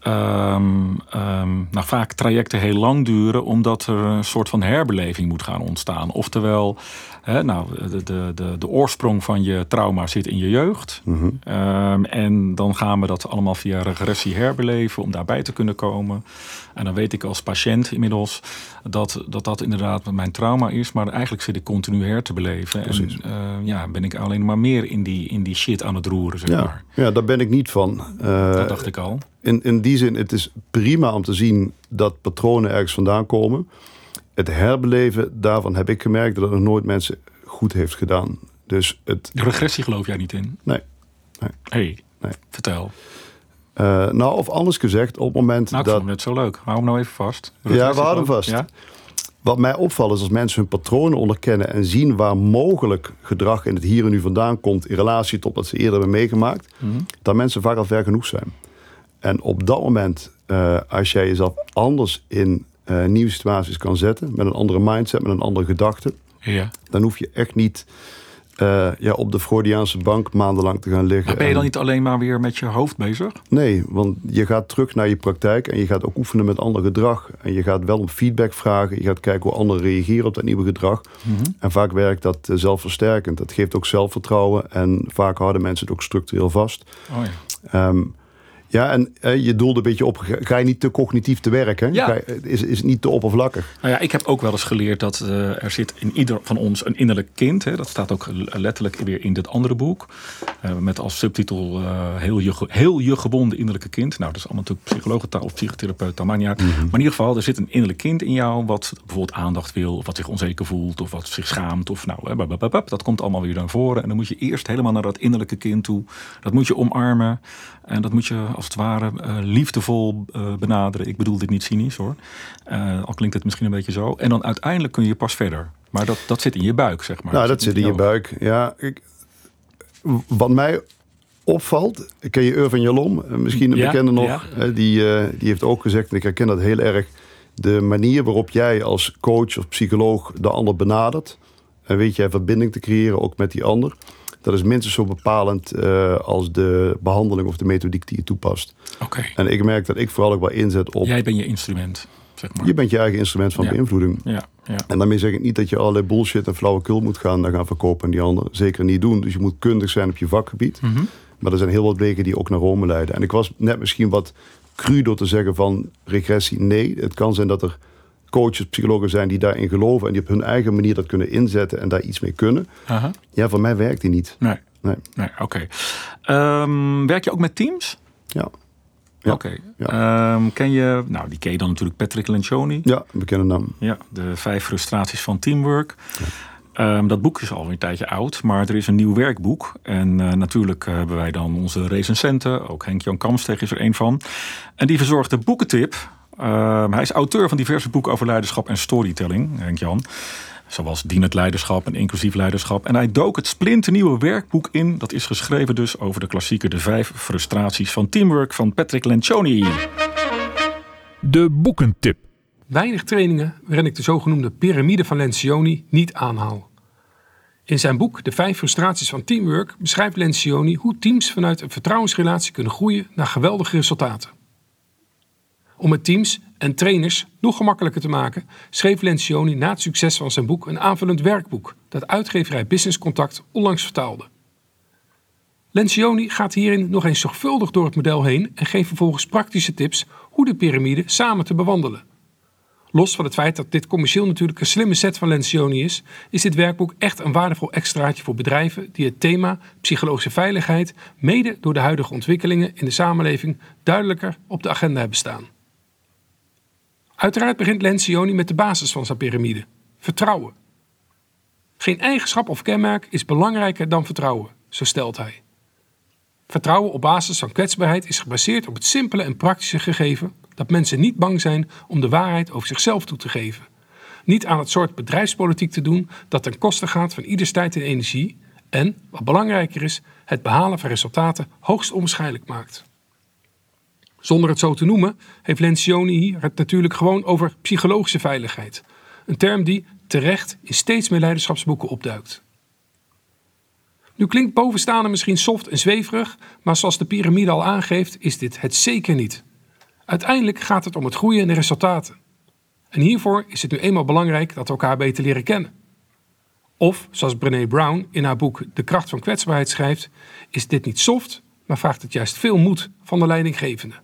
um, um, nou, vaak trajecten heel lang duren, omdat er een soort van herbeleving moet gaan ontstaan. Oftewel, hè, nou, de, de, de, de oorsprong van je trauma zit in je jeugd. Mhm. Mm -hmm. um, en dan gaan we dat allemaal via regressie herbeleven om daarbij te kunnen komen. En dan weet ik als patiënt inmiddels dat dat, dat inderdaad mijn trauma is. Maar eigenlijk zit ik continu her te beleven. Precies. En uh, ja, ben ik alleen maar meer in die, in die shit aan het roeren, zeg ja. maar. Ja, daar ben ik niet van. Uh, dat dacht ik al. In, in die zin, het is prima om te zien dat patronen ergens vandaan komen. Het herbeleven, daarvan heb ik gemerkt dat het nog nooit mensen goed heeft gedaan. Dus het... De regressie geloof jij niet in? Nee. nee. hey, nee. vertel. Uh, nou, of anders gezegd, op het moment nou, ik dat... het zo leuk. Hou hem nou even vast. Ja, we houden hem vast. Ja? Wat mij opvalt is als mensen hun patronen onderkennen en zien waar mogelijk gedrag in het hier en nu vandaan komt in relatie tot wat ze eerder hebben meegemaakt, Mhm. dat mensen vaak al ver genoeg zijn. En op dat moment, uh, als jij jezelf anders in uh, nieuwe situaties kan zetten, met een andere mindset, met een andere gedachte, ja. dan hoef je echt niet uh, ja, op de Freudiaanse bank maandenlang te gaan liggen. Maar ben je dan niet alleen maar weer met je hoofd bezig? Nee, want je gaat terug naar je praktijk en je gaat ook oefenen met ander gedrag. En je gaat wel om feedback vragen. Je gaat kijken hoe anderen reageren op dat nieuwe gedrag. Mm-hmm. En vaak werkt dat uh, zelfversterkend. Dat geeft ook zelfvertrouwen. En vaak houden mensen het ook structureel vast. Oh ja. Um, ja, en uh, je doelde een beetje op, ga je niet te cognitief te werken? Ja. Je, is, is het niet te oppervlakkig? Nou ja, ik heb ook wel eens geleerd dat uh, er zit in ieder van ons een innerlijk kind. Hè, dat staat ook letterlijk weer in dit andere boek. Uh, met als subtitel heel, je, heel je gebonden innerlijke kind. Nou, dat is allemaal natuurlijk psycholoogentaal of psychotherapeut, maar niet uit. Mhm. Maar in ieder geval, er zit een innerlijk kind in jou... wat bijvoorbeeld aandacht wil, of wat zich onzeker voelt... of wat zich schaamt, of nou, dat komt allemaal weer naar voren. En dan moet je eerst helemaal naar dat innerlijke kind toe. Dat moet je omarmen. En dat moet je als het ware uh, liefdevol uh, benaderen. Ik bedoel dit niet cynisch hoor. Uh, al klinkt het misschien een beetje zo. En dan uiteindelijk kun je pas verder. Maar dat, dat zit in je buik, zeg maar. Nou, dat, zit in je buik. Ja, ik, wat mij opvalt, ken je Irvin Jalom, misschien een Ja, bekende nog, ja. die, die heeft ook gezegd, en ik herken dat heel erg, de manier waarop jij als coach of psycholoog de ander benadert, en weet jij verbinding te creëren ook met die ander, dat is minstens zo bepalend uh, als de behandeling of de methodiek die je toepast. Oké. Okay. En ik merk dat ik vooral ook wel inzet op. Jij bent je instrument, zeg maar. Je bent je eigen instrument van ja. beïnvloeding. Ja, ja. En daarmee zeg ik niet dat je allerlei bullshit en flauwekul moet gaan, gaan verkopen aan die ander. Zeker niet doen. Dus je moet kundig zijn op je vakgebied. Mm -hmm. Maar er zijn heel wat wegen die ook naar Rome leiden. En ik was net misschien wat cru door te zeggen van regressie. Nee, het kan zijn dat er coaches, psychologen zijn die daarin geloven en die op hun eigen manier dat kunnen inzetten en daar iets mee kunnen. Uh -huh. Ja, voor mij werkt die niet. Nee. Nee. Nee, oké. Okay. Um, werk je ook met teams? Ja. ja. Oké. Okay. Ja. Um, ken je, nou die ken je dan natuurlijk Patrick Lencioni. Ja, een bekende naam. Ja, de vijf frustraties van teamwork. Ja. Um, dat boek is al een tijdje oud, maar er is een nieuw werkboek. En uh, natuurlijk uh, hebben wij dan onze recensenten. Ook Henk-Jan Kamsteg is er een van. En die verzorgt de boekentip. Uh, hij is auteur van diverse boeken over leiderschap en storytelling, Henk-Jan. Zoals dienend leiderschap en inclusief leiderschap. En hij dook het splinternieuwe werkboek in. Dat is geschreven dus over de klassieker De Vijf Frustraties van Teamwork van Patrick Lencioni. De boekentip. Weinig trainingen waarin ik de zogenoemde piramide van Lencioni niet aanhaal. In zijn boek De Vijf Frustraties van Teamwork beschrijft Lencioni hoe teams vanuit een vertrouwensrelatie kunnen groeien naar geweldige resultaten. Om het teams en trainers nog gemakkelijker te maken, schreef Lencioni na het succes van zijn boek een aanvullend werkboek dat uitgeverij Business Contact onlangs vertaalde. Lencioni gaat hierin nog eens zorgvuldig door het model heen en geeft vervolgens praktische tips hoe de piramide samen te bewandelen. Los van het feit dat dit commercieel natuurlijk een slimme set van Lencioni is, is dit werkboek echt een waardevol extraatje voor bedrijven die het thema psychologische veiligheid mede door de huidige ontwikkelingen in de samenleving duidelijker op de agenda hebben staan. Uiteraard begint Lencioni met de basis van zijn piramide: vertrouwen. Geen eigenschap of kenmerk is belangrijker dan vertrouwen, zo stelt hij. Vertrouwen op basis van kwetsbaarheid is gebaseerd op het simpele en praktische gegeven dat mensen niet bang zijn om de waarheid over zichzelf toe te geven. Niet aan het soort bedrijfspolitiek te doen dat ten koste gaat van ieders tijd en energie en, wat belangrijker is, het behalen van resultaten hoogst onwaarschijnlijk maakt. Zonder het zo te noemen, heeft Lencioni het natuurlijk gewoon over psychologische veiligheid. Een term die terecht in steeds meer leiderschapsboeken opduikt. Nu klinkt bovenstaande misschien soft en zweverig, maar zoals de piramide al aangeeft, is dit het zeker niet. Uiteindelijk gaat het om het groeien en de resultaten. En hiervoor is het nu eenmaal belangrijk dat we elkaar beter leren kennen. Of, zoals Brené Brown in haar boek De kracht van kwetsbaarheid schrijft, is dit niet soft, maar vraagt het juist veel moed van de leidinggevende.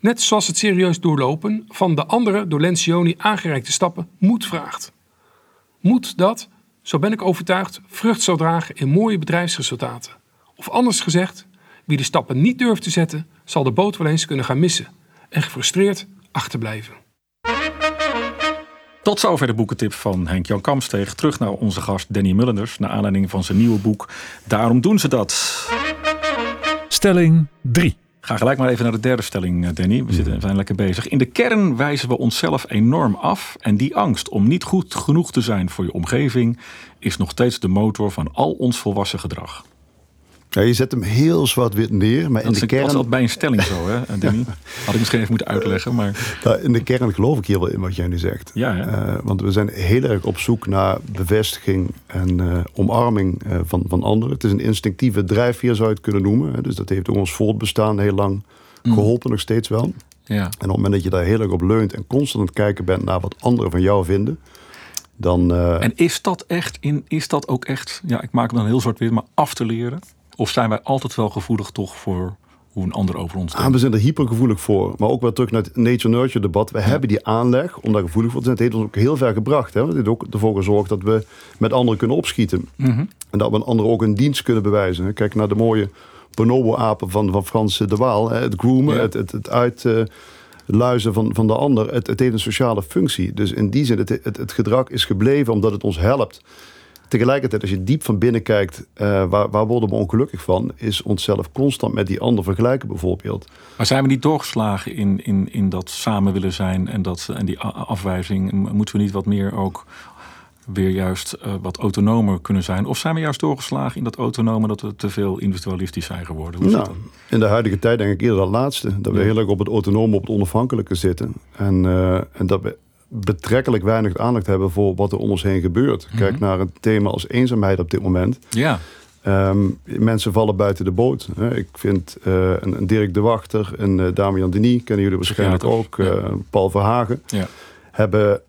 Net zoals het serieus doorlopen van de andere door Lencioni aangereikte stappen moed vraagt. Moed dat, zo ben ik overtuigd, vrucht zal dragen in mooie bedrijfsresultaten. Of anders gezegd, wie de stappen niet durft te zetten, zal de boot wel eens kunnen gaan missen en gefrustreerd achterblijven. Tot zover de boekentip van Henk-Jan Kamsteeg. Terug naar onze gast Danny Mullenders, naar aanleiding van zijn nieuwe boek Daarom doen ze dat. Stelling 3. Ga gelijk maar even naar de derde stelling, eh, Danny. We zitten, we zijn lekker bezig. In de kern wijzen we onszelf enorm af. En die angst om niet goed genoeg te zijn voor je omgeving is nog steeds de motor van al ons volwassen gedrag. Ja, je zet hem heel zwart-wit neer, maar Dat in de dat is kern... altijd bij een stelling zo, hè, Danny? Had ik misschien even moeten uitleggen, maar Nou, in de kern geloof ik hier wel in wat jij nu zegt. Ja, hè? Eh, want we zijn heel erg op zoek naar bevestiging en eh, omarming eh, van, van anderen. Het is een instinctieve drijfveer, zou je het kunnen noemen. hè. Dus dat heeft ook ons voortbestaan heel lang Mm. geholpen, nog steeds wel. ja. En op het moment dat je daar heel erg op leunt en constant aan het kijken bent naar wat anderen van jou vinden, dan. En is dat echt, in, is dat ook echt, ja, ik maak hem dan heel zwart-wit, maar af te leren? Of zijn wij altijd wel gevoelig toch voor hoe een ander over ons Ah, denkt? we zijn er hypergevoelig voor. Maar ook weer terug naar het nature-nurture debat. We hebben die aanleg om daar gevoelig voor te zijn. Het heeft ons ook heel ver gebracht. Hè? Het heeft ook ervoor gezorgd dat we met anderen kunnen opschieten. Mhm. En dat we een ander ook een dienst kunnen bewijzen. Kijk naar de mooie bonobo-apen van, van Frans de Waal. hè. Het groomen, Ja. het, het, het uitluizen van, van de ander. Het, het heeft een sociale functie. Dus in die zin, het, het, het gedrag is gebleven omdat het ons helpt. Tegelijkertijd, als je diep van binnen kijkt, eh, waar, waar worden we ongelukkig van, is onszelf constant met die ander vergelijken bijvoorbeeld. Maar zijn we niet doorgeslagen in, in, in dat samen willen zijn en, dat, en die afwijzing? Moeten we niet wat meer ook weer juist eh, wat autonomer kunnen zijn? Of zijn we juist doorgeslagen in dat autonome dat we te veel individualistisch zijn geworden? Hoe Nou, in de huidige tijd denk ik eerder dat laatste. Dat we heel erg op het autonome, op het onafhankelijke zitten. En, eh, en dat we betrekkelijk weinig aandacht hebben voor wat er om ons heen gebeurt. Mhm. Kijk naar een thema als eenzaamheid op dit moment. Ja, Ehm, mensen vallen buiten de boot. Hè. Ik vind eh, een, een Dirk de Wachter, een uh, Damian Denis, kennen jullie waarschijnlijk ook, eh, Paul Verhagen, ja. hebben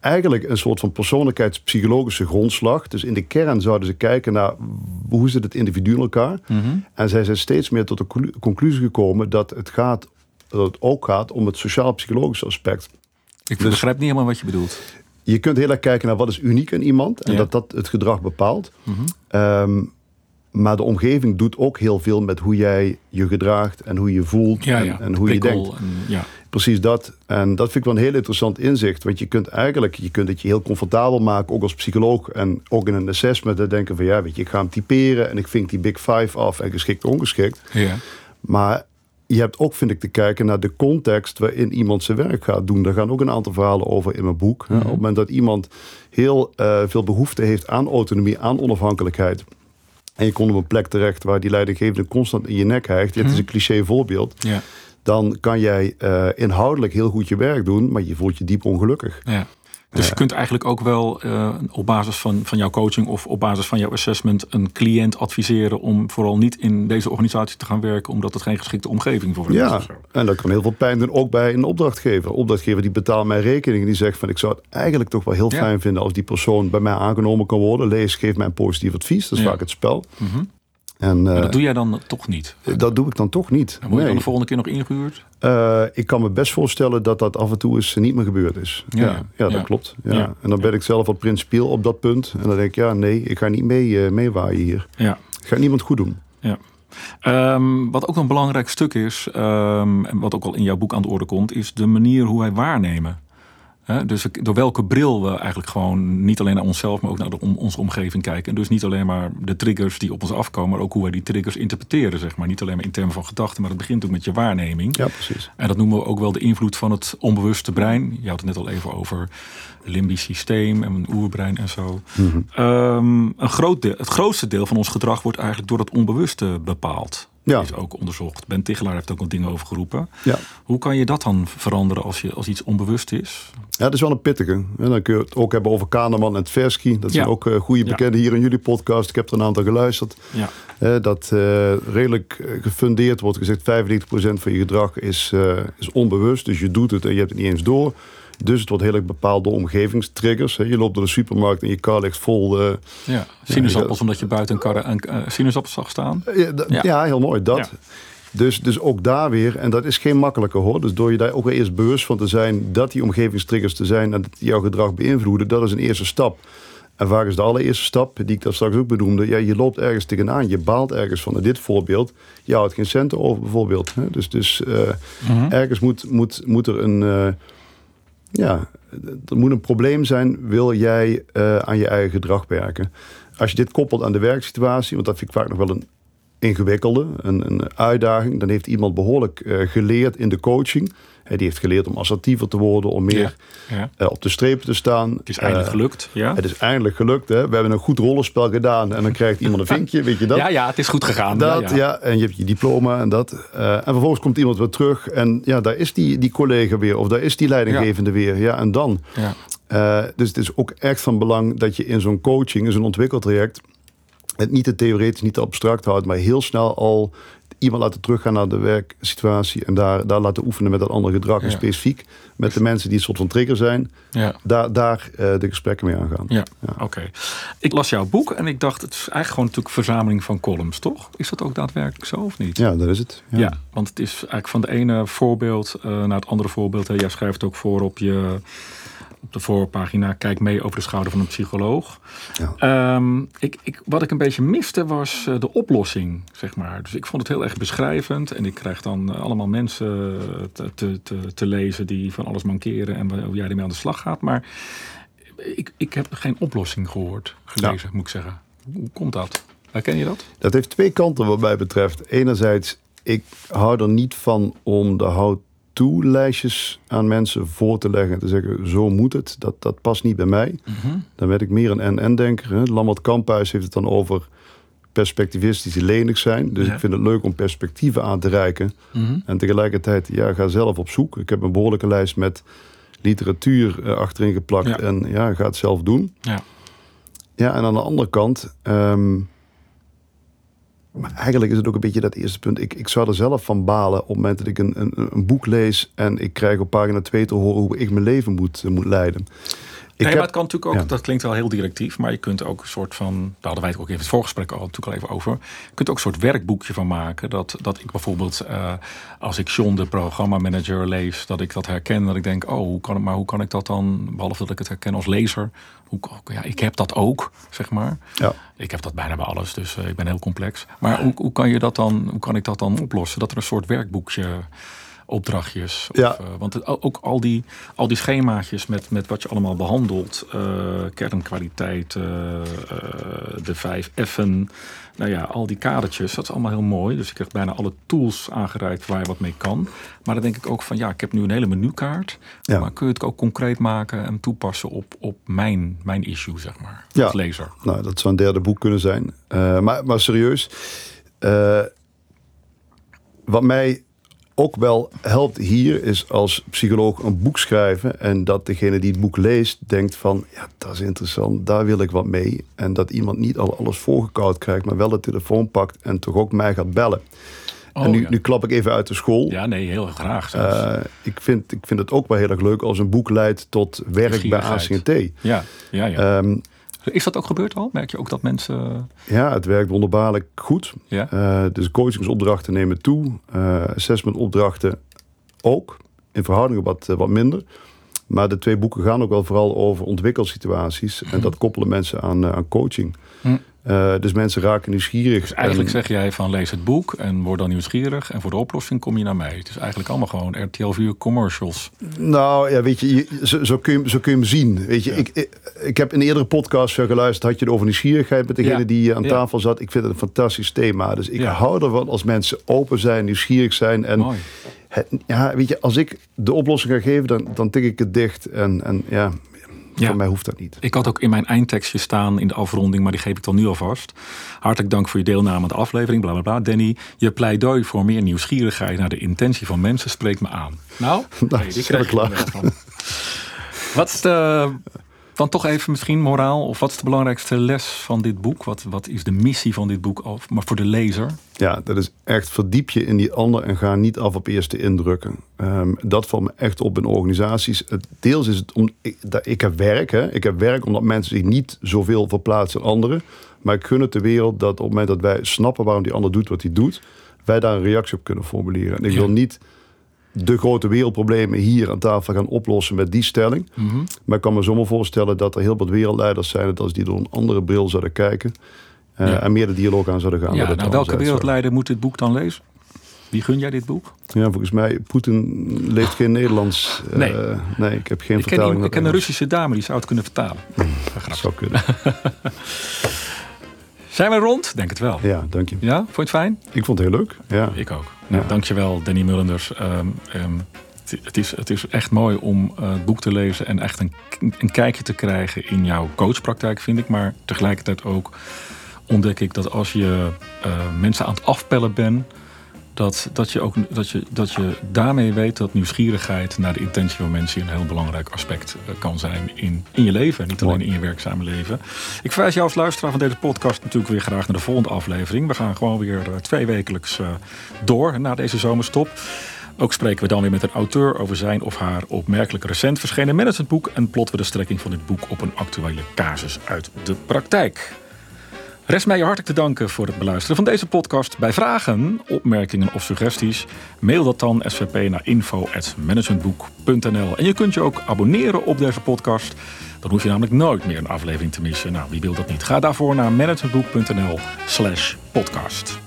eigenlijk een soort van persoonlijkheidspsychologische grondslag. Dus in de kern zouden ze kijken naar hoe zit het individu in elkaar. Mhm. En zij zijn steeds meer tot de conclu- conclusie gekomen dat het, gaat, dat het ook gaat om het sociaal-psychologische aspect. Ik Dus- begrijp niet helemaal wat je bedoelt. Je kunt heel erg kijken naar wat is uniek aan iemand en Ja. dat dat het gedrag bepaalt. Mhm. Ehm, maar de omgeving doet ook heel veel met hoe jij je gedraagt en hoe je voelt Ja, en, ja. en hoe je denkt. En, ja. Precies dat. En dat vind ik wel een heel interessant inzicht. Want je kunt eigenlijk, je kunt het je heel comfortabel maken, ook als psycholoog. En ook in een assessment, denken van ja, weet je, ik ga hem typeren en ik vink die big five af en geschikt ongeschikt. Ja. Maar je hebt ook, vind ik, te kijken naar de context waarin iemand zijn werk gaat doen. Daar gaan ook een aantal verhalen over in mijn boek. hè. Op het moment dat iemand heel eh, veel behoefte heeft aan autonomie, aan onafhankelijkheid. En je komt op een plek terecht waar die leidinggevende constant in je nek hijgt. Dit is een cliché voorbeeld. Ja. Dan kan jij eh, inhoudelijk heel goed je werk doen, maar je voelt je diep ongelukkig. Ja. Dus je kunt eigenlijk ook wel eh, op basis van, van jouw coaching of op basis van jouw assessment een cliënt adviseren om vooral niet in deze organisatie te gaan werken, omdat het geen geschikte omgeving voor hem is. Ja, en dat kan heel veel pijn doen, ook bij een opdrachtgever. Opdrachtgever die betaalt mijn rekening en die zegt van ik zou het eigenlijk toch wel heel Ja. fijn vinden als die persoon bij mij aangenomen kan worden. Lees, geef mij een positief advies. Dat is Ja. vaak het spel. Mhm. En Maar eh, dat doe jij dan toch niet. dat doe ik dan toch niet. Dan word je Nee. dan de volgende keer nog ingehuurd? Eh, ik kan me best voorstellen dat dat af en toe eens niet meer gebeurd is. Ja, Ja, dat Ja. klopt. Ja. En dan ben ik zelf wat principieel op dat punt. En dan denk ik, ja, nee, ik ga niet mee, eh, meewaaien hier. Ja. Ik ga niemand goed doen. ja. Ehm, wat ook een belangrijk stuk is, ehm, en wat ook al in jouw boek aan de orde komt, is de manier hoe wij waarnemen. Dus door welke bril we eigenlijk gewoon niet alleen naar onszelf, maar ook naar de, om, onze omgeving kijken. En dus niet alleen maar de triggers die op ons afkomen, maar ook hoe wij die triggers interpreteren. Zeg maar. Niet alleen maar in termen van gedachten, maar het begint ook met je waarneming. Ja, precies. En dat noemen we ook wel de invloed van het onbewuste brein. Je had het net al even over limbisch systeem en een oerbrein en zo. Ehm, een groot deel, het grootste deel van ons gedrag wordt eigenlijk door het onbewuste bepaald. Ja. Is ook onderzocht. Ben Tichelaar heeft ook al dingen over geroepen. Ja. Hoe kan je dat dan veranderen als, je, als iets onbewust is? Ja, dat is wel een pittige. En dan kun je het ook hebben over Kahneman en Tversky. Dat zijn Ja. ook eh, goede bekenden hier in jullie podcast. Ik heb er een aantal geluisterd. Ja. Eh, dat eh, redelijk gefundeerd wordt gezegd... 95% van je gedrag is, is onbewust. Dus je doet het en je hebt het niet eens door. Dus het wordt heel erg bepaald door omgevingstriggers. hè. Je loopt door de supermarkt en je kar ligt vol... eh, ja. Sinaasappels, dat- omdat je buiten een karre een eh, sinaasappels zag staan. Ja, Ja. ja. heel mooi. Dat. Dus, dus ook daar weer, en dat is geen makkelijke hoor. Dus door je daar ook eerst bewust van te zijn dat die omgevingstriggers te zijn en dat die jouw gedrag beïnvloeden, dat is een eerste stap. En vaak is de allereerste stap, die ik daar straks ook benoemde, ja, je loopt ergens tegenaan, je baalt ergens van. In dit voorbeeld, je houdt geen centen over bijvoorbeeld. Dus, dus eh, ergens moet, moet, moet er een, ja, er moet een probleem zijn, wil jij eh, aan je eigen gedrag werken. Als je dit koppelt aan de werksituatie, want dat vind ik vaak nog wel een ingewikkelde, een, een uitdaging. Dan heeft iemand behoorlijk eh, geleerd in de coaching. Hè, die heeft geleerd om assertiever te worden, om meer Ja. eh, op de strepen te staan. Het is eindelijk Eh, gelukt. Ja? Het is eindelijk gelukt. Hè? We hebben een goed rollenspel gedaan en dan krijgt iemand een vinkje, weet je dat? ja, ja, het is goed gegaan. Dat, ja, en je hebt je diploma en dat. En vervolgens komt iemand weer terug en ja, daar is die, die collega weer of daar is die leidinggevende weer. Ja, en dan. Ja. Dus het is ook echt van belang dat je in zo'n coaching, in zo'n ontwikkeltraject, het niet te theoretisch, niet te abstract houdt, maar heel snel al iemand laten teruggaan naar de werksituatie en daar, daar laten oefenen met dat andere gedrag. En Ja. specifiek met de mensen die een soort van trigger zijn, ja. daar, daar eh, de gesprekken mee aangaan. Ja, oké. Ik las jouw boek en ik dacht, het is eigenlijk gewoon natuurlijk een verzameling van columns, toch? Is dat ook daadwerkelijk zo of niet? Ja, dat is het. Ja, want het is eigenlijk van de ene voorbeeld eh, naar het andere voorbeeld. Hè. Jij schrijft ook voor op je op de voorpagina. Kijk mee over de schouder van een psycholoog. Ja. Ehm, ik, ik, wat ik een beetje miste was eh, de oplossing, zeg maar. Dus ik vond het heel erg beschrijvend. En ik krijg dan eh, allemaal mensen te, te, te, te lezen die van alles mankeren en hoe jij ermee aan de slag gaat. Maar ik, ik heb geen oplossing gehoord, gelezen, moet ik zeggen. Hoe komt dat? Herken je dat? Dat heeft twee kanten wat mij betreft. Enerzijds, ik hou er niet van om de how-to-lijstjes aan mensen voor te leggen. En te zeggen, zo moet het. Dat, dat past niet bij mij. Dan werd ik meer een en-en-denker. Lambert Kamphuis heeft het dan over perspectivistisch lenig zijn. Dus Ja. ik vind het leuk om perspectieven aan te reiken. En tegelijkertijd, ja, ga zelf op zoek. Ik heb een behoorlijke lijst met literatuur eh, achterin geplakt. Ja. En ja, ga het zelf doen. Ja. Ja, en aan de andere kant. ehm, maar eigenlijk is het ook een beetje dat eerste punt. Ik, ik zou er zelf van balen op het moment dat ik een, een, een boek lees. en ik krijg op pagina 2 te horen hoe ik mijn leven moet, moet leiden. Nee, heb- maar het kan natuurlijk ook, ja. dat klinkt wel heel directief, maar je kunt ook een soort van, daar hadden wij het ook even in het voorgesprek al natuurlijk al even over. Je kunt ook een soort werkboekje van maken. Dat, dat ik bijvoorbeeld, eh, als ik John de programmamanager lees, dat ik dat herken. Dat ik denk, oh, hoe kan, het, maar hoe kan ik dat dan, behalve dat ik het herken als lezer. Hoe, ja, ik heb dat ook, zeg maar. Ja. Ik heb dat bijna bij alles, dus eh, ik ben heel complex. Maar hoe, hoe, kan je dat dan, hoe kan ik dat dan oplossen? Dat er een soort werkboekje opdrachtjes. Of, Ja. eh, want het, ook al die, al die schemaatjes met, met wat je allemaal behandelt. eh, kernkwaliteit, eh, de vijf F'en. Nou ja, al die kadertjes, dat is allemaal heel mooi. Dus ik krijg bijna alle tools aangereikt waar je wat mee kan. Maar dan denk ik ook van, ja, ik heb nu een hele menukaart. Ja. Maar kun je het ook concreet maken en toepassen op, op mijn, mijn issue, zeg maar. Ja. Als lezer. Nou, dat zou een derde boek kunnen zijn. Maar, maar serieus. wat mij ook wel helpt hier is als psycholoog een boek schrijven. En dat degene die het boek leest denkt van... ja, dat is interessant, daar wil ik wat mee. En dat iemand niet al alles voorgekoud krijgt... maar wel de telefoon pakt en toch ook mij gaat bellen. en Oh, nu, ja. nu klap ik even uit de school. Ja, nee, heel graag. Eh, ik, vind, ik vind het ook wel heel erg leuk als een boek leidt tot werk bij. ACT. ja, ja, ja. Ehm, Is dat ook gebeurd al? Merk je ook dat mensen... ja, het werkt wonderbaarlijk goed. Ja? Eh, dus coachingsopdrachten nemen toe. Eh assessmentopdrachten ook. In verhoudingen wat, eh, wat minder. Maar de twee boeken gaan ook wel vooral over ontwikkelsituaties. En dat koppelen mensen aan, eh, aan coaching. Hm. Uh, dus mensen raken nieuwsgierig. Dus eigenlijk en, zeg jij van lees het boek en word dan nieuwsgierig. En voor de oplossing kom je naar mij. Het is eigenlijk allemaal gewoon RTL 4 commercials. Nou ja, weet je, je zo, zo, kun je, zo kun je hem zien. Weet je, ja. ik, ik, ik, heb in eerdere podcasts geluisterd, had je het over nieuwsgierigheid met degene ja. die aan tafel zat. Ik vind het een fantastisch thema. Dus ik hou ervan als mensen open zijn, nieuwsgierig zijn. En Mooi. Het, ja, weet je, als ik de oplossing ga geven, dan, dan tik ik het dicht. En, en ja, Ja. voor mij hoeft dat niet. Ik had ook in mijn eindtekstje staan in de afronding, maar die geef ik dan nu alvast. Hartelijk dank voor je deelname aan de aflevering, bla bla bla. Danny, je pleidooi voor meer nieuwsgierigheid naar de intentie van mensen spreekt me aan. Nou, Nou, hey, die krijg je klaar. van. Wat is de, dan toch even misschien moraal, of wat is de belangrijkste les van dit boek? Wat, wat is de missie van dit boek, of, maar voor de lezer? Ja, dat is echt verdiep je in die ander en ga niet af op eerste indrukken. Ehm, dat valt me echt op in organisaties. Het, deels is het om. Ik, dat, ik heb werk, hè. Ik heb werk omdat mensen zich niet zoveel verplaatsen in anderen. Maar ik gun het de wereld dat op het moment dat wij snappen waarom die ander doet wat hij doet, wij daar een reactie op kunnen formuleren. En ik wil niet de grote wereldproblemen hier aan tafel gaan oplossen met die stelling. Mhm. Maar ik kan me zomaar voorstellen dat er heel wat wereldleiders zijn, dat als die door een andere bril zouden kijken. eh, Ja. En meer de dialoog aan zouden gaan. Ja, nou, welke wereldleider moet dit boek dan lezen? Wie gun jij dit boek? Ja, volgens mij, Poetin leeft geen Nederlands. eh, Nee. nee, ik heb geen Ik ken, vertaling. iemand- ik ken een. Russische dame die zou het kunnen vertalen. Dat zou kunnen. Zijn we rond? Denk het wel. Ja, dank je. Ja, vond je het fijn? Ik vond het heel leuk. Ja. Ik ook. Nou. Dankjewel, Danny Mullenders. Ehm, ehm, het, het is, het is echt mooi om eh, het boek te lezen en echt een, een kijkje te krijgen in jouw coachpraktijk, vind ik. Maar tegelijkertijd ook ontdek ik dat als je eh, mensen aan het afpellen bent, dat, dat, je ook, dat, je, dat je daarmee weet dat nieuwsgierigheid naar de intentie van mensen een heel belangrijk aspect eh, kan zijn in, in je leven. Niet alleen in je werkzame leven. Ik verwijs jou als luisteraar van deze podcast natuurlijk weer graag naar de volgende aflevering. We gaan gewoon weer eh, twee wekelijks eh, door na deze zomerstop. Ook spreken we dan weer met een auteur over zijn of haar opmerkelijk recent verschenen managementboek. En plotten we de strekking van dit boek op een actuele casus uit de praktijk. Rest mij je hartelijk te danken voor het beluisteren van deze podcast. Bij vragen, opmerkingen of suggesties, mail dat dan svp naar info.managementboek.nl. En je kunt je ook abonneren op deze podcast. Dan hoef je namelijk nooit meer een aflevering te missen. Nou, wie wil dat niet? Ga daarvoor naar managementboek.nl slash podcast.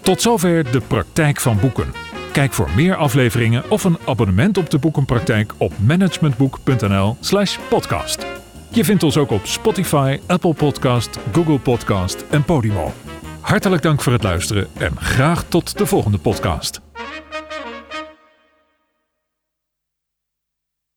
Tot zover de praktijk van boeken. Kijk voor meer afleveringen of een abonnement op de boekenpraktijk op managementboek.nl/slash podcast. Je vindt ons ook op Spotify, Apple Podcast, Google Podcast en Podimo. Hartelijk dank voor het luisteren en graag tot de volgende podcast.